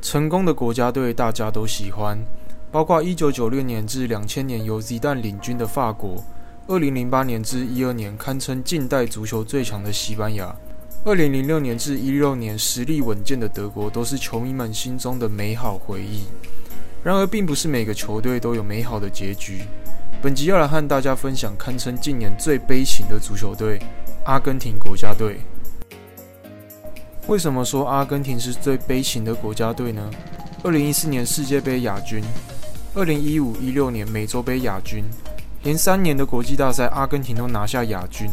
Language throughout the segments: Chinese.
成功的国家队大家都喜欢，包括1996年至2000年由 Zidane 领军的法国，2008年至12年堪称近代足球最强的西班牙，2006年至16年实力稳健的德国，都是球迷们心中的美好回忆。然而，并不是每个球队都有美好的结局。本集要来和大家分享堪称近年最悲情的足球队——阿根廷国家队。为什么说阿根廷是最悲情的国家队呢？二零一四年世界杯亚军，二零一五一六年美洲杯亚军，连三年的国际大赛，阿根廷都拿下亚军。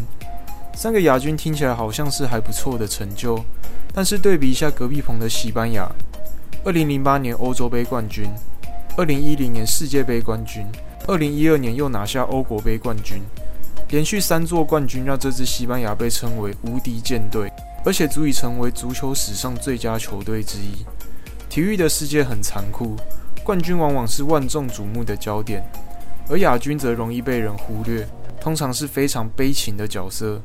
三个亚军听起来好像是还不错的成就，但是对比一下隔壁棚的西班牙，二零零八年欧洲杯冠军，二零一零年世界杯冠军，二零一二年又拿下欧国杯冠军，连续三座冠军让这支西班牙被称为无敌舰队。而且足以成为足球史上最佳球队之一。体育的世界很残酷，冠军往往是万众瞩目的焦点，而亚军则容易被人忽略，通常是非常悲情的角色。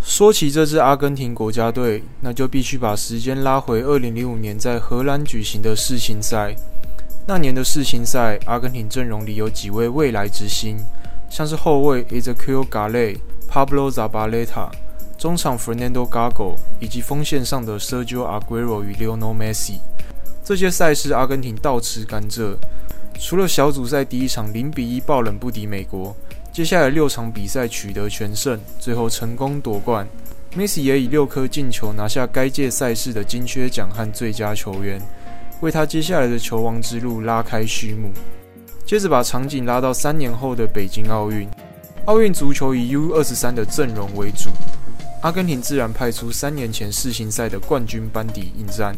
说起这支阿根廷国家队，那就必须把时间拉回2005年在荷兰举行的世青赛。那年的世青赛，阿根廷阵容里有几位未来之星，像是后卫 Ezequiel Gale、Pablo Zabaleta。中场 Fernando Gago 以及锋线上的 Sergio Aguero 与 Lionel Messi，这些赛事阿根廷倒吃甘蔗。除了小组赛第一场零比一爆冷不敌美国，接下来六场比赛取得全胜，最后成功夺冠。Messi 也以六颗进球拿下该届赛事的金靴奖和最佳球员，为他接下来的球王之路拉开序幕。接着把场景拉到三年后的北京奥运，奥运足球以 U 二十三的阵容为主。阿根廷自然派出三年前世青赛的冠军班底应战，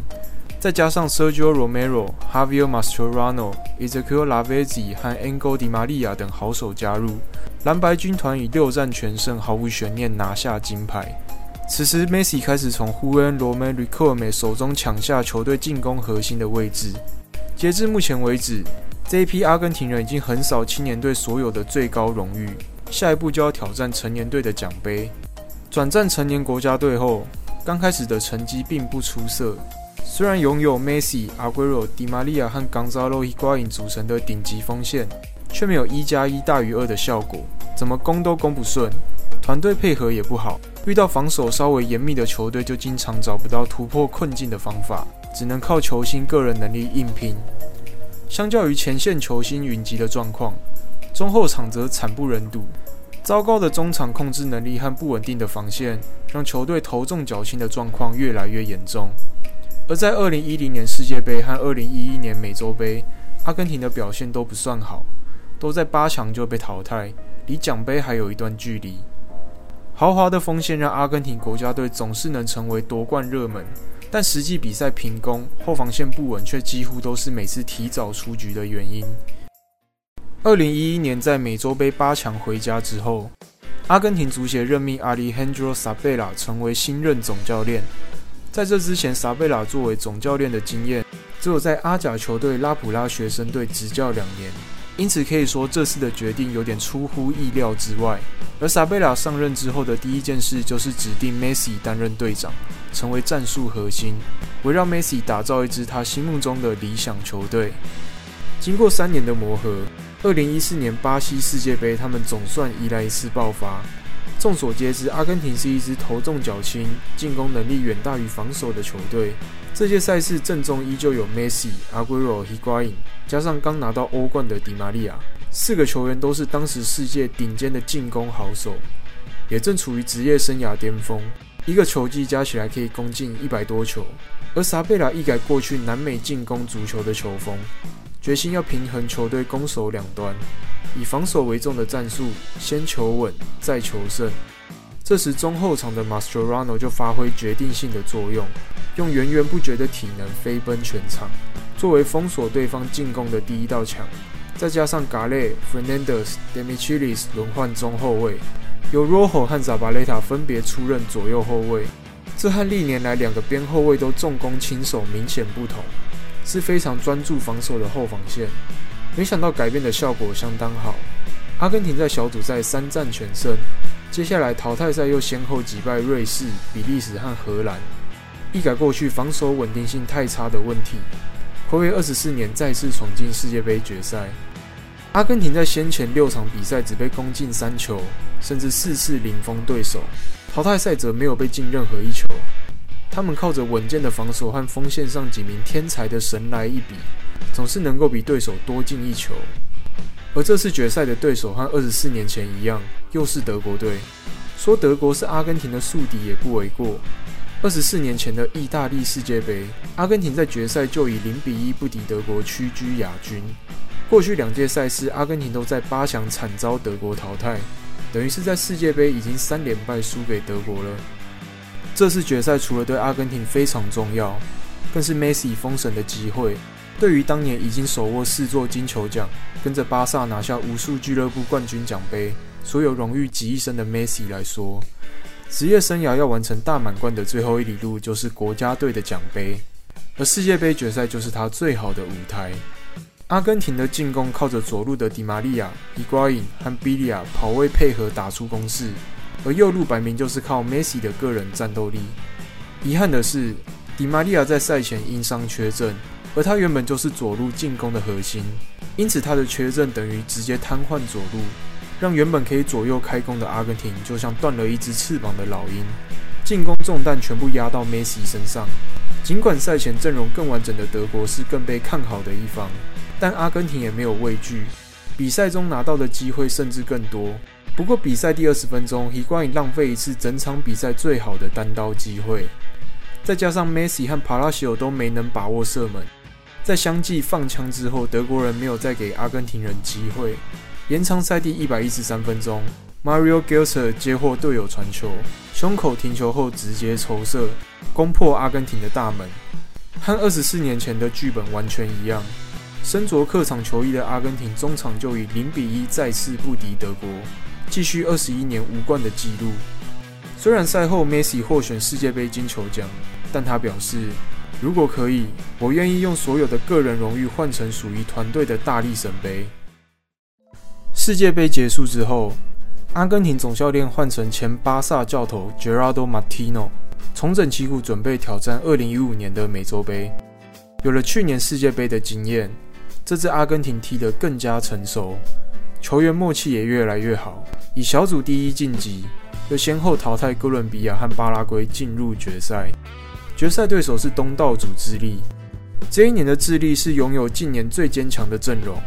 再加上 Sergio Romero、Javier Mascherano、Ezequiel Lavezzi 和 Angel Di Maria 等好手加入，蓝白军团以六战全胜，毫无悬念拿下金牌。此时，Messi 开始从 Juan Román Riquelme 手中抢下球队进攻核心的位置。截至目前为止，这一批阿根廷人已经横扫青年队所有的最高荣誉，下一步就要挑战成年队的奖杯。转战成年国家队后，刚开始的成绩并不出色。虽然拥有 Messi、Aguero、Di Maria 和 Gonzalo Higuain 组成的顶级锋线，却没有一加一大于二的效果，怎么攻都攻不顺，团队配合也不好。遇到防守稍微严密的球队，就经常找不到突破困境的方法，只能靠球星个人能力硬拼。相较于前线球星云集的状况，中后场则惨不忍睹。糟糕的中场控制能力和不稳定的防线，让球队头重脚轻的状况越来越严重。而在2010年世界杯和2011年美洲杯，阿根廷的表现都不算好，都在八强就被淘汰，离奖杯还有一段距离。豪华的锋线让阿根廷国家队总是能成为夺冠热门，但实际比赛平攻，后防线不稳，却几乎都是每次提早出局的原因。二零一一年在美洲杯八强回家之后，阿根廷足协任命阿里亨 a 萨贝拉成为新任总教练。在这之前，萨贝拉作为总教练的经验只有在阿甲球队拉普拉学生队执教两年，因此可以说这次的决定有点出乎意料之外。而萨贝拉上任之后的第一件事就是指定梅西担任队长，成为战术核心，围绕梅西打造一支他心目中的理想球队。经过三年的磨合。二零一四年巴西世界杯，他们总算迎来一次爆发。众所皆知，阿根廷是一支头重脚轻、进攻能力远大于防守的球队。这届赛事阵中依旧有 Messi、Aguero、Higuain，加上刚拿到欧冠的迪玛利亚，四个球员都是当时世界顶尖的进攻好手，也正处于职业生涯巅峰。一个球季加起来可以攻进一百多球，而萨贝拉一改过去南美进攻足球的球风。决心要平衡球队攻守两端，以防守为重的战术，先求稳再求胜。这时中后场的 Mascherano 就发挥决定性的作用，用源源不绝的体能飞奔全场，作为封锁对方进攻的第一道墙。再加上 Gale、Fernandez、Demichelis 轮换中后卫，由 Rojo 和 Zabaleta 分别出任左右后卫，这和历年来两个边后卫都重攻轻守明显不同。是非常专注防守的后防线，没想到改变的效果相当好。阿根廷在小组赛三战全胜，接下来淘汰赛又先后击败瑞士、比利时和荷兰，一改过去防守稳定性太差的问题。暌违二十四年再次闯进世界杯决赛。阿根廷在先前六场比赛只被攻进三球，甚至四次零封对手。淘汰赛则没有被进任何一球。他们靠着稳健的防守和锋线上几名天才的神来一笔，总是能够比对手多进一球。而这次决赛的对手和二十四年前一样，又是德国队。说德国是阿根廷的宿敌也不为过。二十四年前的意大利世界杯，阿根廷在决赛就以零比一不敌德国，屈居亚军。过去两届赛事，阿根廷都在八强惨遭德国淘汰，等于是在世界杯已经三连败输给德国了。这次决赛除了对阿根廷非常重要，更是梅西封神的机会。对于当年已经手握四座金球奖，跟着巴萨拿下无数俱乐部冠军奖杯，所有荣誉集一身的梅西来说，职业生涯要完成大满贯的最后一里路，就是国家队的奖杯，而世界杯决赛就是他最好的舞台。阿根廷的进攻靠着左路的迪玛利亚、伊瓜因和比利亚跑位配合打出攻势，而右路摆明就是靠梅西的个人战斗力。遗憾的是，迪玛利亚在赛前因伤缺阵，而他原本就是左路进攻的核心，因此他的缺阵等于直接瘫痪左路。让原本可以左右开弓的阿根廷，就像断了一只翅膀的老鹰，进攻重担全部压到梅西身上。尽管赛前阵容更完整的德国是更被看好的一方，但阿根廷也没有畏惧，比赛中拿到的机会甚至更多。不过比赛第二十分钟，伊瓜因浪费一次整场比赛最好的单刀机会，再加上梅西和帕拉西奥都没能把握射门，在相继放枪之后，德国人没有再给阿根廷人机会。延长赛第一百一十三分钟，Mario g i l s e r 接获队友传球，胸口停球后直接抽射，攻破阿根廷的大门。和二十四年前的剧本完全一样，身着客场球衣的阿根廷中场就以零比一再次不敌德国，继续二十一年无冠的纪录。虽然赛后 Messi 获选世界杯金球奖，但他表示，如果可以，我愿意用所有的个人荣誉换成属于团队的大力神杯。世界杯结束之后，阿根廷总教练换成前巴萨教头 Gerardo Martino，重整旗鼓，准备挑战2015年的美洲杯。有了去年世界杯的经验，这支阿根廷踢得更加成熟，球员默契也越来越好。以小组第一晋级，又先后淘汰哥伦比亚和巴拉圭进入决赛。决赛对手是东道主智利。这一年的智利是拥有近年最坚强的阵容，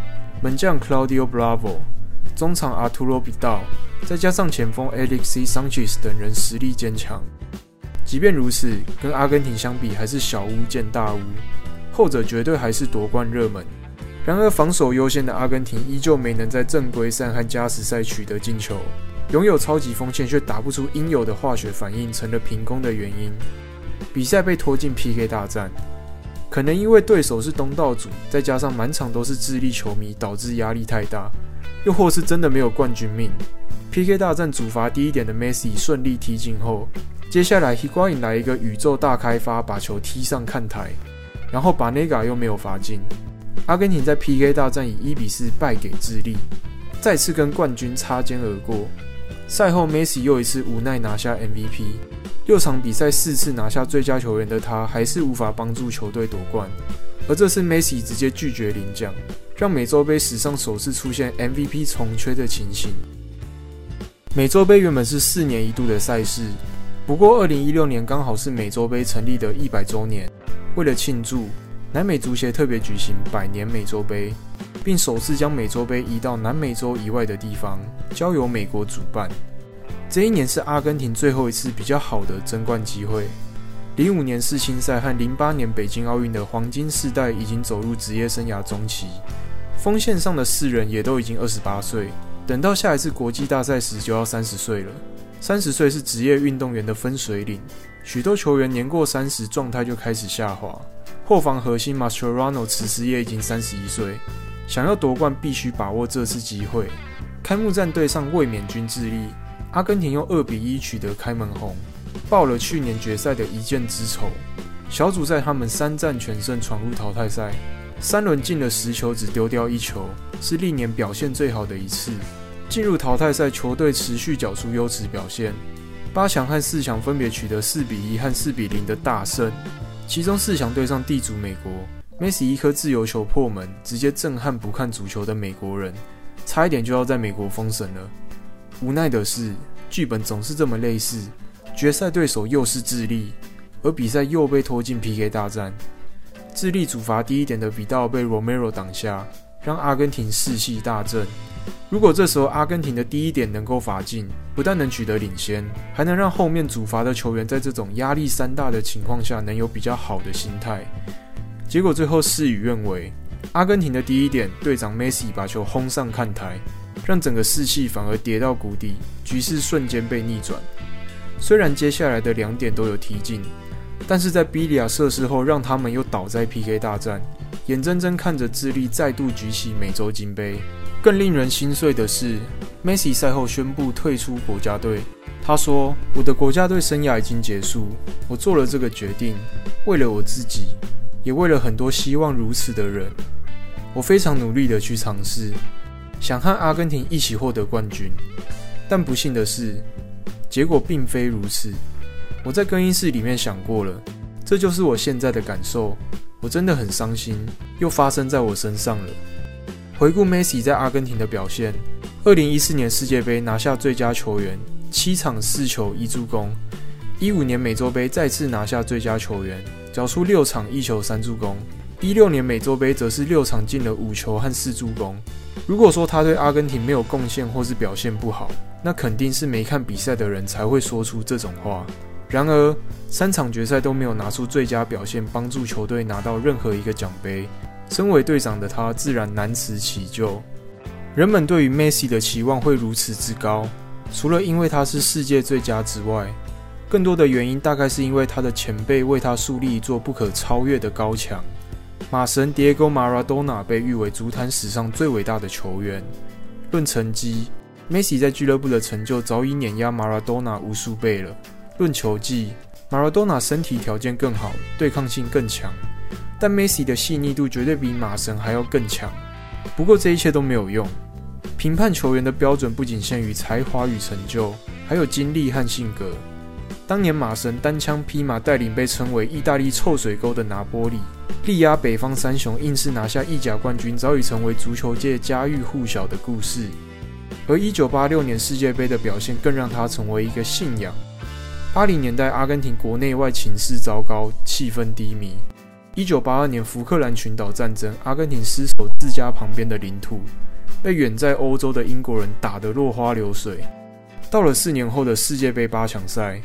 门将 Claudio Bravo。中场阿图罗比道，再加上前锋 Alexis Sanchez 等人实力坚强。即便如此，跟阿根廷相比，还是小巫见大巫。后者绝对还是夺冠热门。然而，防守优先的阿根廷依旧没能在正规赛和加时赛取得进球。拥有超级锋线却打不出应有的化学反应，成了平攻的原因。比赛被拖进 PK 大战，可能因为对手是东道主，再加上满场都是智利球迷，导致压力太大。又或是真的没有冠军命，PK 大战主罚第一点的 Messi 顺利踢进后，接下来 Higuain 来一个宇宙大开发，把球踢上看台，然后把 Nega 又没有罚进，阿根廷在 PK 大战以一比四败给智利，再次跟冠军擦肩而过。赛后 Messi 又一次无奈拿下 MVP，六场比赛四次拿下最佳球员的他，还是无法帮助球队夺冠，而这次 Messi 直接拒绝领奖。让美洲杯史上首次出现 MVP 重缺的情形。美洲杯原本是四年一度的赛事，不过二零一六年刚好是美洲杯成立的一百周年。为了庆祝，南美足协特别举行百年美洲杯，并首次将美洲杯移到南美洲以外的地方，交由美国主办。这一年是阿根廷最后一次比较好的争冠机会。零五年世青赛和零八年北京奥运的黄金世代已经走入职业生涯中期。锋线上的四人也都已经二十八岁，等到下一次国际大赛时就要三十岁了。三十岁是职业运动员的分水岭，许多球员年过三十，状态就开始下滑。后防核心 Mascherano 此时也已经三十一岁，想要夺冠必须把握这次机会。开幕战对上卫冕军智利，阿根廷用二比一取得开门红，报了去年决赛的一箭之仇。小组赛他们三战全胜，闯入淘汰赛。三轮进了十球，只丢掉一球，是历年表现最好的一次。进入淘汰赛，球队持续缴出优质表现，八强和四强分别取得四比一和四比零的大胜。其中四强对上地主美国，梅西一颗自由球破门，直接震撼不看足球的美国人，差一点就要在美国封神了。无奈的是，剧本总是这么类似，决赛对手又是智利，而比赛又被拖进 PK 大战。智利主罚低一点的比道被 Romero 挡下，让阿根廷士气大振。如果这时候阿根廷的第一点能够罚进，不但能取得领先，还能让后面主罚的球员在这种压力山大的情况下能有比较好的心态。结果最后事与愿违，阿根廷的第一点队长 Messi 把球轰上看台，让整个士气反而跌到谷底，局势瞬间被逆转。虽然接下来的两点都有踢进。但是在比利亚设施后，让他们又倒在 PK 大战，眼睁睁看着智利再度举起美洲金杯。更令人心碎的是，梅西赛后宣布退出国家队。他说：“我的国家队生涯已经结束，我做了这个决定，为了我自己，也为了很多希望如此的人。我非常努力的去尝试，想和阿根廷一起获得冠军。但不幸的是，结果并非如此。”我在更衣室里面想过了，这就是我现在的感受。我真的很伤心，又发生在我身上了。回顾梅西在阿根廷的表现，二零一四年世界杯拿下最佳球员，七场四球一助攻；一五年美洲杯再次拿下最佳球员，缴出六场一球三助攻；一六年美洲杯则是六场进了五球和四助攻。如果说他对阿根廷没有贡献或是表现不好，那肯定是没看比赛的人才会说出这种话。然而，三场决赛都没有拿出最佳表现，帮助球队拿到任何一个奖杯。身为队长的他，自然难辞其咎。人们对于梅西的期望会如此之高，除了因为他是世界最佳之外，更多的原因大概是因为他的前辈为他树立一座不可超越的高墙。马神 Diego Maradona 被誉为足坛史上最伟大的球员。论成绩，梅西在俱乐部的成就早已碾压 Maradona 无数倍了。论球技，马拉多纳身体条件更好，对抗性更强，但梅西的细腻度绝对比马神还要更强。不过这一切都没有用，评判球员的标准不仅限于才华与成就，还有经历和性格。当年马神单枪匹马带领被称为“意大利臭水沟”的拿波里，力压北方三雄，硬是拿下意甲冠军，早已成为足球界家喻户晓的故事。而1986年世界杯的表现，更让他成为一个信仰。八零年代，阿根廷国内外情势糟糕，气氛低迷。一九八二年福克兰群岛战争，阿根廷失守自家旁边的领土，被远在欧洲的英国人打得落花流水。到了四年后的世界杯八强赛，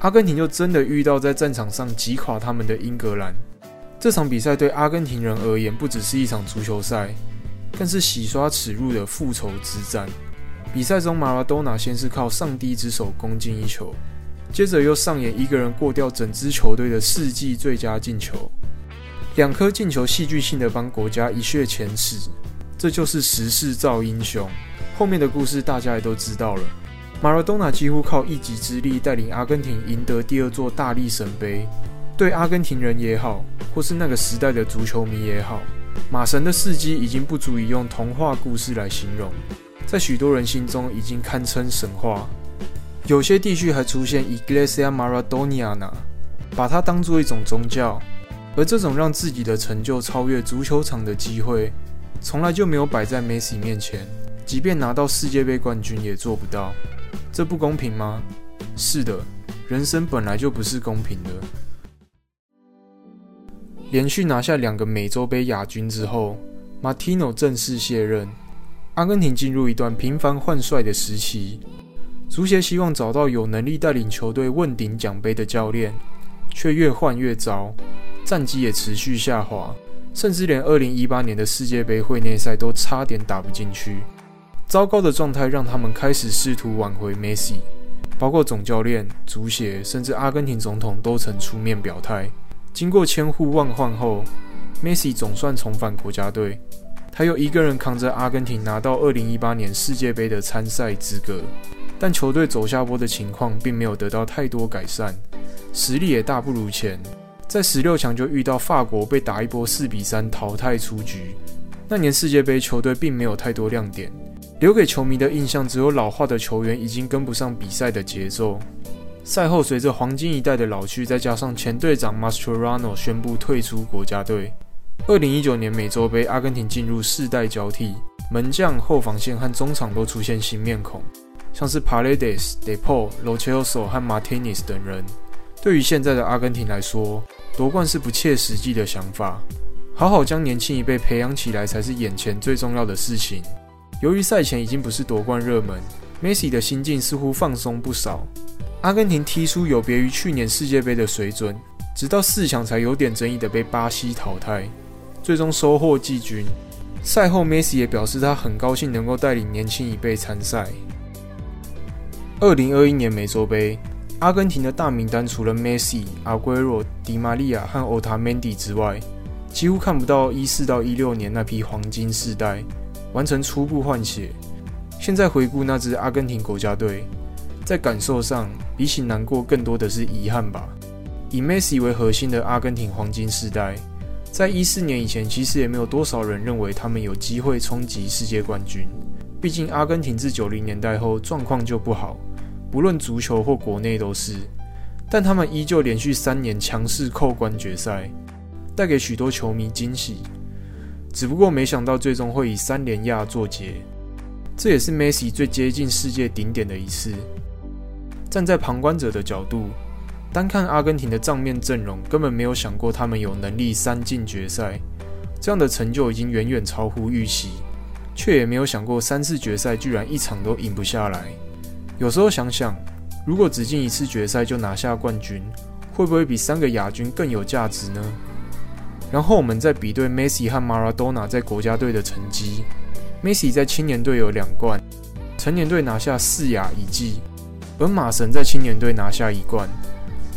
阿根廷就真的遇到在战场上击垮他们的英格兰。这场比赛对阿根廷人而言，不只是一场足球赛，更是洗刷耻辱的复仇之战。比赛中，马拉多纳先是靠上帝之手攻进一球。接着又上演一个人过掉整支球队的世纪最佳进球，两颗进球戏剧性的帮国家一雪前耻，这就是时势造英雄。后面的故事大家也都知道了，马拉多纳几乎靠一己之力带领阿根廷赢得第二座大力神杯。对阿根廷人也好，或是那个时代的足球迷也好，马神的事迹已经不足以用童话故事来形容，在许多人心中已经堪称神话。有些地区还出现 Iglesia Maradoniana，把它当做一种宗教。而这种让自己的成就超越足球场的机会，从来就没有摆在梅西面前。即便拿到世界杯冠军，也做不到。这不公平吗？是的，人生本来就不是公平的。连续拿下两个美洲杯亚军之后，Martino 正式卸任，阿根廷进入一段频繁换帅的时期。足协希望找到有能力带领球队问鼎奖杯的教练，却越换越糟，战绩也持续下滑，甚至连2018年的世界杯会内赛都差点打不进去。糟糕的状态让他们开始试图挽回梅西，包括总教练、足协，甚至阿根廷总统都曾出面表态。经过千呼万唤后，梅西总算重返国家队，他又一个人扛着阿根廷拿到2018年世界杯的参赛资格。但球队走下坡的情况并没有得到太多改善，实力也大不如前。在十六强就遇到法国，被打一波四比三淘汰出局。那年世界杯球队并没有太多亮点，留给球迷的印象只有老化的球员已经跟不上比赛的节奏。赛后，随着黄金一代的老去，再加上前队长 Mascherano 宣布退出国家队，二零一九年美洲杯，阿根廷进入世代交替，门将、后防线和中场都出现新面孔，像是 Paredes、De Paul、Lochelso 和 Martinez 等人。对于现在的阿根廷来说，夺冠是不切实际的想法，好好将年轻一辈培养起来才是眼前最重要的事情。由于赛前已经不是夺冠热门，Messi 的心境似乎放松不少。阿根廷踢出有别于去年世界杯的水准，直到四强才有点争议的被巴西淘汰，最终收获季军。赛后，Messi 也表示他很高兴能够带领年轻一辈参赛。二零二一年美洲杯，阿根廷的大名单除了 Messi、阿圭罗、迪玛利亚和 Otamendi 之外，几乎看不到一四到一六年那批黄金世代完成初步换血。现在回顾那支阿根廷国家队。在感受上，比起难过，更多的是遗憾吧。以 Messi 为核心的阿根廷黄金世代，在一四年以前，其实也没有多少人认为他们有机会冲击世界冠军。毕竟阿根廷自九零年代后状况就不好，不论足球或国内都是。但他们依旧连续三年强势扣关决赛，带给许多球迷惊喜。只不过没想到最终会以三连亚作结，这也是 Messi 最接近世界顶点的一次。站在旁观者的角度，单看阿根廷的账面阵容，根本没有想过他们有能力三进决赛。这样的成就已经远远超乎预期，却也没有想过三次决赛居然一场都赢不下来。有时候想想，如果只进一次决赛就拿下冠军，会不会比三个亚军更有价值呢？然后我们再比对 Messi 和 Maradona 在国家队的成绩，Messi 在青年队有两冠，成年队拿下四亚一季。而马神在青年队拿下一冠，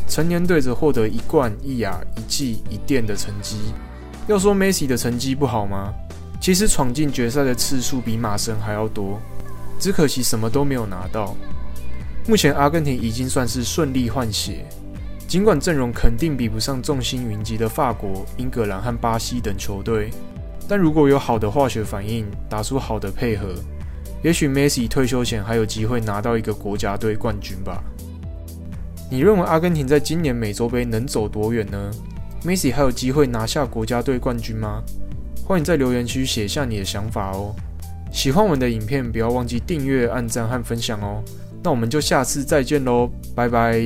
成年队则获得一冠一亚一季一殿的成绩。要说梅西的成绩不好吗？其实闯进决赛的次数比马神还要多，只可惜什么都没有拿到。目前阿根廷已经算是顺利换血，尽管阵容肯定比不上众星云集的法国、英格兰和巴西等球队，但如果有好的化学反应，打出好的配合。也许 Messi 退休前还有机会拿到一个国家队冠军吧？你认为阿根廷在今年美洲杯能走多远呢？Messi 还有机会拿下国家队冠军吗？欢迎在留言区写下你的想法哦！喜欢我们的影片，不要忘记订阅、按赞和分享哦！那我们就下次再见喽，拜拜！